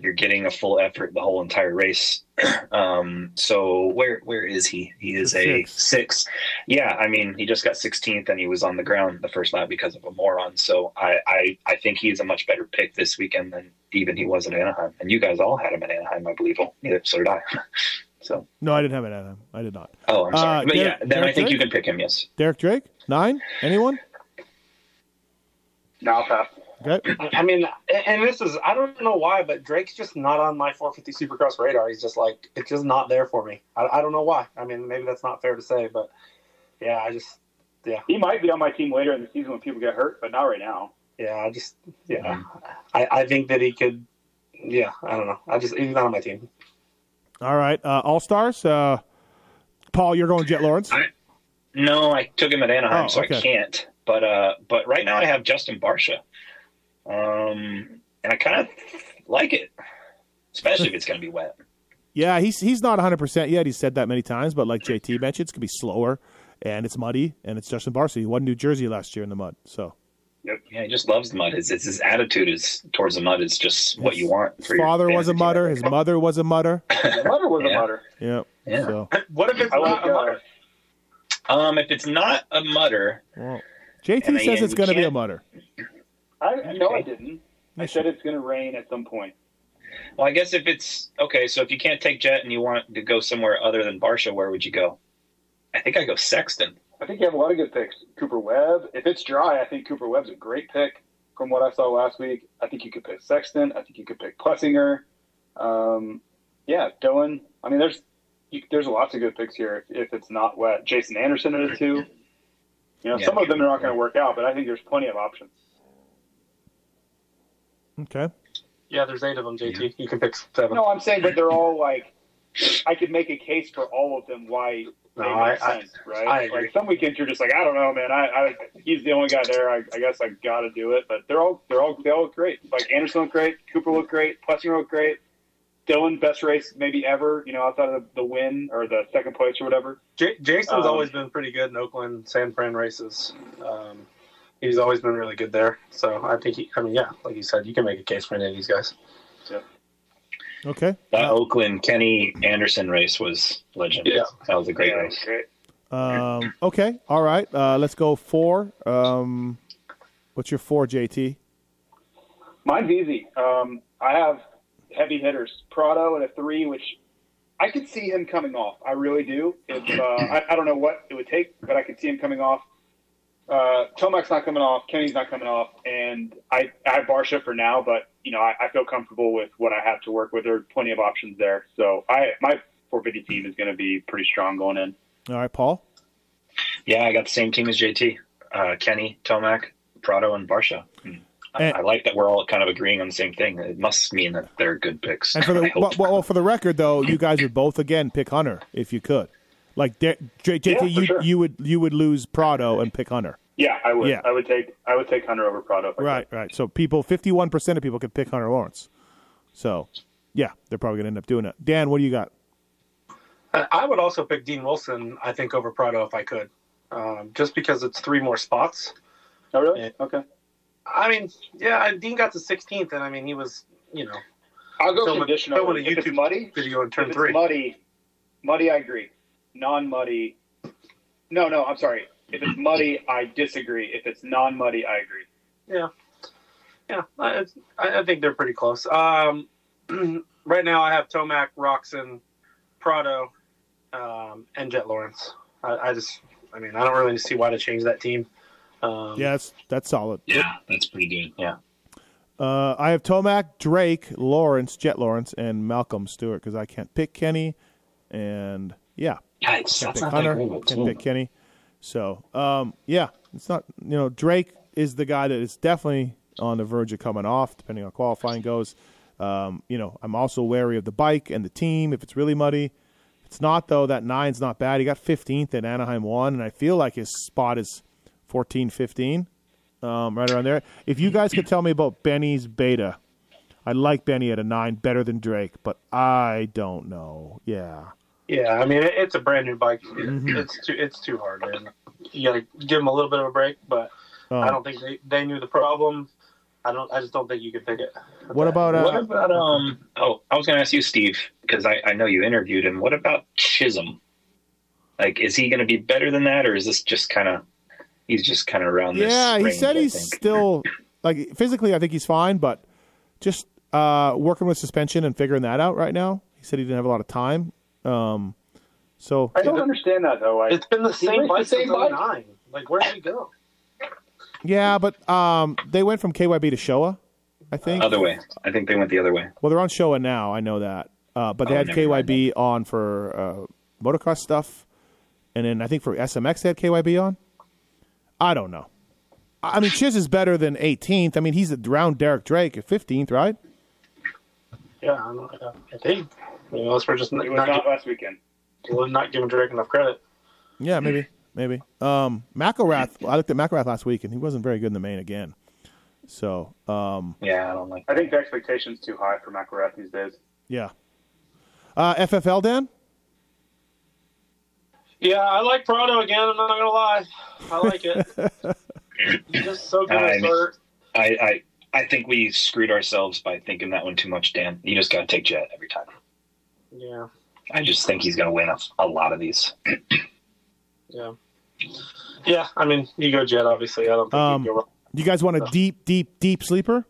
you're getting a full effort the whole entire race. Um, so where where is he? He is a Six. six. Yeah, I mean, he just got 16th and he was on the ground the first lap because of a moron. So I I, I think he's a much better pick this weekend than even he was at Anaheim. And you guys all had him at Anaheim, I believe. Well, neither so did I. so No, I didn't have it at him. I did not. oh, I'm sorry, Uh, but Derek- yeah, then I Derek think you can pick him. Yes. Derek Drake? Nine? Anyone? No, I'll pass. Okay. I mean, and this is I don't know why, but Drake's just not on my 450 Supercross radar. He's just like it's just not there for me. I, I don't know why. I mean, maybe that's not fair to say, but yeah, I just yeah He might be on my team later in the season when people get hurt, but not right now. yeah I just yeah I, I think that he could yeah I don't know I just he's not on my team. All right. Uh, All stars. Uh, Paul, you're going Jett Lawrence. I- No, I took him at Anaheim, Oh, so okay. I can't. But uh, but right now I have Justin Barcia, um, and I kind of like it, especially if it's going to be wet. Yeah, he's he's not 100 percent yet. He's said that many times, but like JT mentioned, it's gonna be slower and it's muddy and it's Justin Barcia. He won New Jersey last year in the mud. So Yeah, he just loves the mud. His, his attitude is towards the mud is just what you want. His father was a fantasy mudder. His mother was a mudder. His mother was Yeah. a mutter. Yeah. Yeah. So What if it's I not a mutter? Uh, Um, if it's not a mutter, well, JT And I- says it's gonna be a can't- mudder. I no, I didn't. I said it's going to rain at some point. well, I guess if it's okay. So if you can't take Jett and you want to go somewhere other than Barcia, where would you go? I think I go Sexton. I think you have a lot of good picks. Cooper Webb. If it's dry, I think Cooper Webb's a great pick. From what I saw last week, I think you could pick Sexton. I think you could pick Plessinger. Um, yeah, Dylan. I mean, there's you, there's lots of good picks here. If, if it's not wet, Jason Anderson at a two. You know, Yeah. some of them are not going to work out, but I think there's plenty of options. Okay. Yeah, there's eight of them. JT, you can pick seven. No, I'm saying, but they're all like. I could make a case for all of them why they No, make I- I- right? I agree. Like some weekends you're just like, I don't know, man. I, I he's the only guy there. I, I guess I got to do it. But they're all they're all they all look great. Like Anderson looked great, Cooper looked great, Plessinger looked great. Dylan, best race maybe ever. You know, outside of the, the win or the second place or whatever. J- Jason's Um, always been pretty good in Oakland, San Fran races. Um, he's always been really good there. So I think he, I mean, yeah, like you said, you can make a case for any of these guys. Yeah. Okay. That Oakland Kenny Anderson race was legend. Yeah. that was a great Yeah, race. great. Um, okay. All right. Uh, let's go four. Um, what's your four, JT? Mine's easy. Um, I have heavy hitters, Prado at a three, which I could see him coming off. I really do. If uh, I, I don't know what it would take, but I could see him coming off. Uh, Tomac's not coming off. Kenny's not coming off, and I, I have Barcia for now, but you know I, I feel comfortable with what I have to work with. There are plenty of options there, so I my 450 team is going to be pretty strong going in. All right, Paul. Yeah, I got the same team as JT. Uh, Kenny, Tomac, Prado, and Barcia. Hmm. I, And- I like that we're all kind of agreeing on the same thing. It must mean that they're good picks. And for the well, well, for the record though, you guys would both again pick Hunter if you could. Like J- J- JT, Yeah, for you sure. you would you would lose Prado and pick Hunter. Yeah, I would. Yeah. I would take I would take Hunter over Prado. if could. Right, right. So people, fifty-one percent of people could pick Hunter Lawrence. So, yeah, they're probably going to end up doing it. Dan, what do you got? I I would also pick Dean Wilson, I think, over Prado if I could, um, just because it's three more spots. Oh really? Yeah. Okay. I mean, yeah, Dean got to 16th, and I mean, he was, you know, I'll go Film a- conditional. film a If it's YouTube muddy, video in if turn it's three. muddy, muddy, I agree. Non-muddy, no, no. I'm sorry. If it's muddy, I disagree. If it's non-muddy, I agree. Yeah, yeah, I, I I think they're pretty close. Um, right now, I have Tomac, Roczen, Prado, um, and Jett Lawrence. I, I just, I mean, I don't really see why to change that team. Um, Yeah, that's that's solid. yeah, that's pretty good. Yeah. Uh, I have Tomac, Drake, Lawrence, Jet Lawrence, and Malcolm Stewart because I can't pick Kenny, and yeah, Yeah, it's, can't that's pick not Hunter, that great of a can't team. pick Kenny. So, um, yeah, it's not you know Drake is the guy that is definitely on the verge of coming off, depending on qualifying goes. Um, you know, I'm also wary of the bike and the team if it's really muddy. If it's not though, that nine's not bad. He got 15th at Anaheim one, and I feel like his spot is 14, 15, um, right around there. If you guys could tell me about Benny's beta, I like Benny at a nine better than Drake, but I don't know. Yeah. Yeah, I mean it's a brand new bike. Mm-hmm. It's too it's too hard, man. You got to give them a little bit of a break, but Um, I don't think they, they knew the problem. I don't. I just don't think you could pick it. what about uh, What about um? Oh, I was going to ask you, Steve, because I, I know you interviewed him. What about Chisholm? Like, is he going to be better than that, or is this just kind of he's just kind of around this? Yeah, he range, said he's still like physically. I think he's fine, but just uh, working with suspension and figuring that out right now. He said he didn't have a lot of time. Um, so I don't understand that though. I, It's been the same bike since bike? 09. Like, where did he go? Yeah, but um, they went from KYB to Showa, I think. Other way. I think they went the other way. Well, they're on Showa now. I know that. Uh, but they Oh, had KYB on for uh, motocross stuff, and then I think for SMX they had KYB on. I don't know. I I mean, Chiz is better than 18th. I mean, he's around Derek Drake at 15th, right? Yeah, I, don't, I think. You unless we're just not, was not, not last weekend. not giving Drake enough credit. Yeah, maybe, maybe. Um, McElrath. I looked at McElrath last week, and he wasn't very good in the main again. So, um, Yeah, I don't like. I think the expectation's too high for McElrath these days. yeah. Uh, FFL, Dan. Yeah, I like Prado again. I'm not gonna lie, I like it. He's just so good I at mean- start. I, I I think we screwed ourselves by thinking that one too much, Dan. You just got to take Jett every time. Yeah, I just think he's going to win a, a lot of these. yeah, yeah. I mean, you go Jett. Obviously, I don't think Um, you go wrong. You guys want a deep, deep, deep sleeper?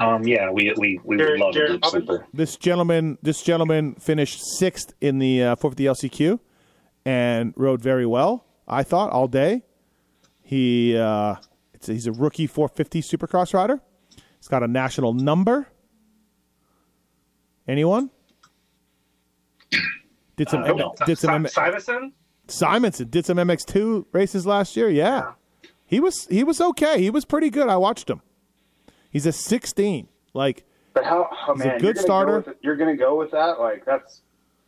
Um, yeah, we we we would Jared- love Jared a deep Robin? sleeper. This gentleman, this gentleman finished sixth in the uh, 450 LCQ and rode very well. I thought all day. He uh, it's, he's a rookie 450 Supercross rider. He's got a national number. Anyone? Did some Uh, no. did some M- Simonson? Simonson did some MX2 races last year. Yeah. He was he was okay. He was pretty good. I watched him. He's a 16. Like But how? Oh, He's a man, good you're starter. Go with you're going to go with that? Like that's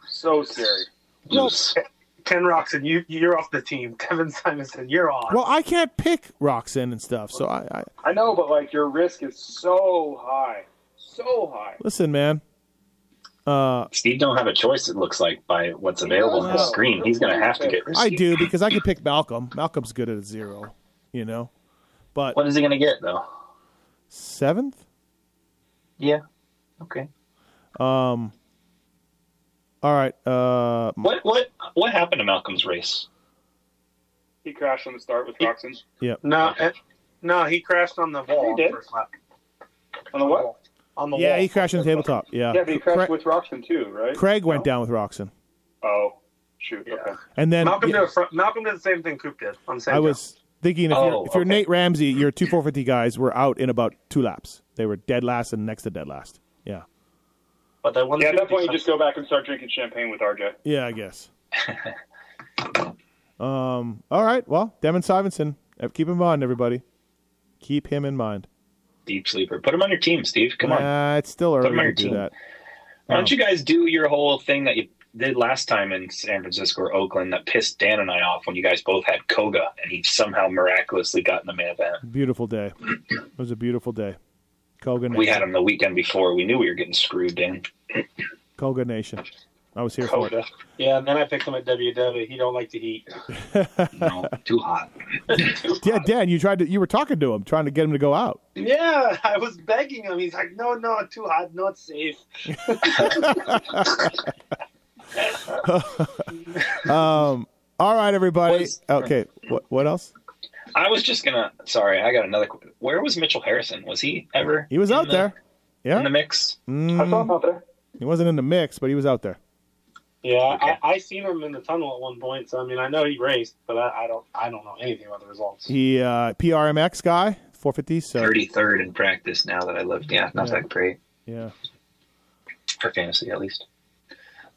so scary. Loose. Ken Roczen, you you're off the team. Kevin Simonson, you're on. Well, I can't pick Roczen and stuff. So I, I I know, but like your risk is so high, so high. listen, man. Uh, Steve don't have a choice. It looks like by what's available on the No. screen. He's going to have to get. Risky. I do because I could pick Malcolm. Malcolm's good at a zero, you know. But What is he going to get though? seventh, Yeah. Okay. um, all right. Uh, What what what happened to Malcolm's race? He crashed on the start with Roczen. no, eh, no, he crashed on the wall He did? On the what? On the yeah, wall. he crashed in the tabletop. Yeah, Yeah, but he crashed Craig, with Roczen too, right? Craig went down with Roczen, Oh, shoot. Yeah. Okay. and then Malcolm, yeah, did a Malcolm did the same thing Coop did on the I was thinking if Oh, you're if you're okay. Nate Ramsey, your two 450 guys were out in about two laps. They were dead last and next to dead last. Yeah, but they won Yeah, at that point, you just go back and start drinking champagne with RJ. yeah, I guess. um. All right. Well, Devin Simonson. Keep in mind, everybody. Keep him in mind. Deep sleeper. Put him on your team, Steve. Come on. Uh, it's still early Put him on to your do team. that. Why don't you guys do your whole thing that you did last time in San Francisco or Oakland that pissed Dan and I off when you guys both had Koga and he somehow miraculously got in the main event? Beautiful day. It was a beautiful day. Koga Nation. We had him the weekend before. We knew we were getting screwed, Dan. Koga Nation. I was here for it. Yeah, and then I picked him at WW. He don't like to heat. No, too hot. Yeah, Dan, you tried to. You were talking to him, trying to get him to go out. Yeah, I was begging him. He's like, no, no, too hot, not safe. Um. All right, everybody. Was- okay. What? What else? I was just gonna. Sorry, I got another. Where was Mitchell Harrison? Was he ever? He was out the- there. Yeah. In the mix. I saw Mm, him out there. he wasn't in the mix, but he was out there. Yeah, Okay. I, I seen him in the tunnel at one point. So I mean, I know he raced, but I, I don't, I don't know anything about the results. He uh, PRMX guy, 450. So Thirty third in practice now that I lived. Yeah, not Yeah. that great yeah. for fantasy at least.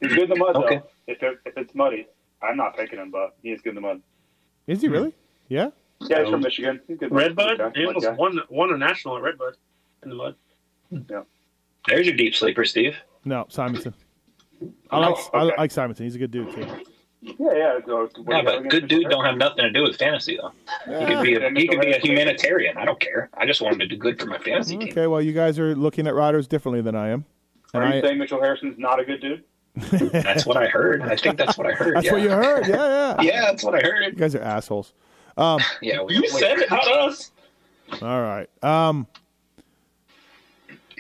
He's good in the mud, Okay. though. If, it, if it's muddy, I'm not picking him, but he is good in the mud. Is he really? Yeah. Yeah, he's from Michigan. He's good. Redbud, Okay, he almost won won a national at Redbud in the mud. Yeah. There's your deep sleeper, Steve. No, Simonson. I Oh, like I like Simonson. He's a good dude too. Yeah, yeah. So, Yeah, but good dude don't have nothing to do with fantasy though. He could be a, he could be a humanitarian. I don't care. I just want him to do good for my fantasy team. Okay. Well, you guys are looking at riders differently than I am. And Are you I, saying Mitchell Harrison's not a good dude? That's what I heard. I think that's what I heard. that's yeah. what you heard. Yeah, yeah. Yeah, that's what I heard. You guys are assholes. Yeah, we, You wait. said it, not us. All right. Um.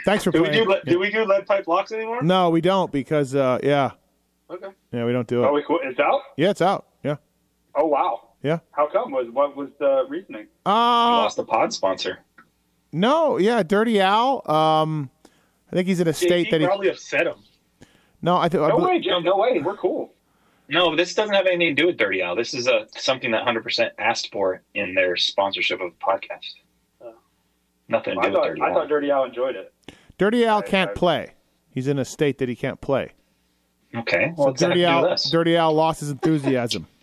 Thanks for Do we playing. do le- do we do lead pipe locks anymore? No, we don't because uh, yeah, Okay. yeah, we don't do it. Oh, we quit. It's out. Yeah, it's out. Yeah, Oh wow. yeah. How come? Was what was the reasoning? We Uh lost the pod sponsor. no, yeah, Dirty Al. Um, I think he's in a state JT that he. probably upset him. No, I think. No way, Jim. No way. We're cool. No, this doesn't have anything to do with Dirty Al. This is a something that 100% asked for in their sponsorship of the podcast. Nothing to I do with thought Dirty I Al. thought Dirty Al enjoyed it. Dirty Al I- can't I- play. He's in a state that he can't play. Okay. So Well, what's Dirty Al. Dirty Al lost his enthusiasm.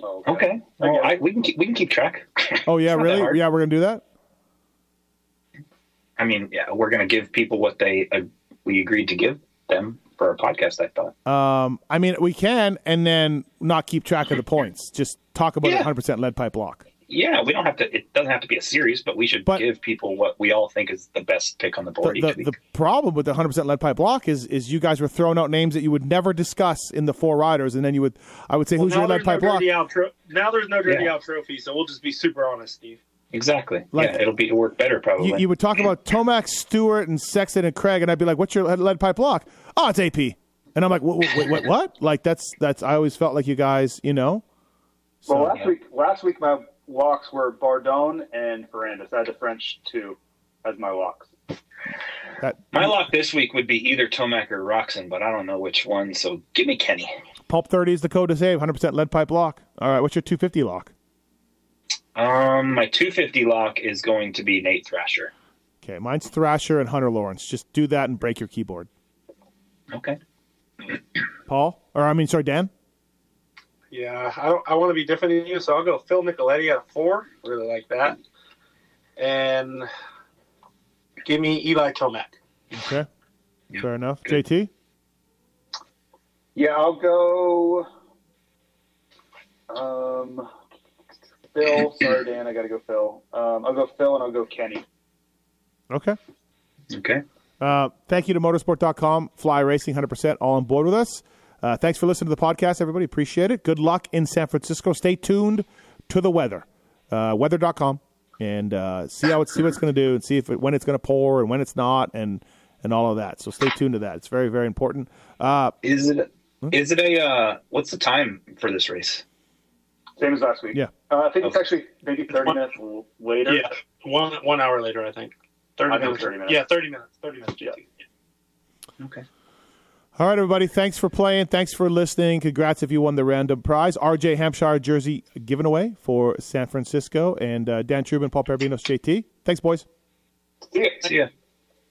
Oh, Okay. Well. I, we can keep, we can keep track. Oh yeah, It's not that really? Yeah, we're gonna do that. I mean, yeah, we're going to give people what they uh, we agreed to give them for our podcast. I thought. Um, I mean, we can, and then not keep track of the points. Just talk about Yeah. 100% lead pipe lock. Yeah, we don't have to. It doesn't have to be a series, but we should But- give people what we all think is the best pick on the The, board each the, the problem with the 100% lead pipe block is is you guys were throwing out names that you would never discuss in the four riders, and then you would I would say Well, who's your lead there's no pipe lock? dirty Al tro- now there's no dirty Yeah. Al trophy, so we'll just be super honest, Steve. exactly. Like- yeah, it'll be it'll work better probably. You, you would talk about Tomac, Stewart, and Sexton and Craig, and I'd be like, "What's your lead- lead pipe block?" Oh, it's AP, and I'm like, "What? What? What? what? Like that's that's." I always felt like you guys, you know. Well, So- last week last week my locks were Bourdon and Ferrandis. I had the French two as my locks. That My lock this week would be either Tomac or Roczen, but I don't know which one. So give me Kenny. Pulp 30 is the code to save. 100% lead pipe lock. All right, what's your 250 lock? Um, my 250 lock is going to be Nate Thrasher. Okay, mine's Thrasher and Hunter Lawrence. Just do that and break your keyboard. Okay. Paul, or I mean, sorry, Dan. Yeah, I I want to be different than you, so I'll go Phil Nicoletti at four. Really like that, and give me Eli Tomac. Okay, Yeah, fair enough. good. JT. Yeah, I'll go. Um, Phil. Sorry, Dan. I got to go Phil. Um, I'll go Phil and I'll go Kenny. Okay. Okay. Uh, thank you to motosport.com, Fly Racing, 100% all on board with us. Uh, thanks for listening to the podcast, everybody. Appreciate it. Good luck in San Francisco. Stay tuned to the weather, uh, weather.com, and uh, see how it's, see what it's going to do, and see if it, when it's going to pour and when it's not, and and all of that. So stay tuned to that. It's very very important. Uh, Is it? Is it a? Uh, what's the time for this race? Same as last week. Yeah. Uh, I think it's actually maybe 30 minutes later. Yeah, one one hour later, I think. Thirty I minutes. 30 minutes. Yeah, thirty minutes. Thirty minutes. Yeah. Okay. All right, everybody. Thanks for playing. Thanks for listening. Congrats if you won the random prize. RJ Hampshire jersey given away for San Francisco, and uh, Dan Trubin, Paul Perebijnos, JT. Thanks, boys. See ya. See ya.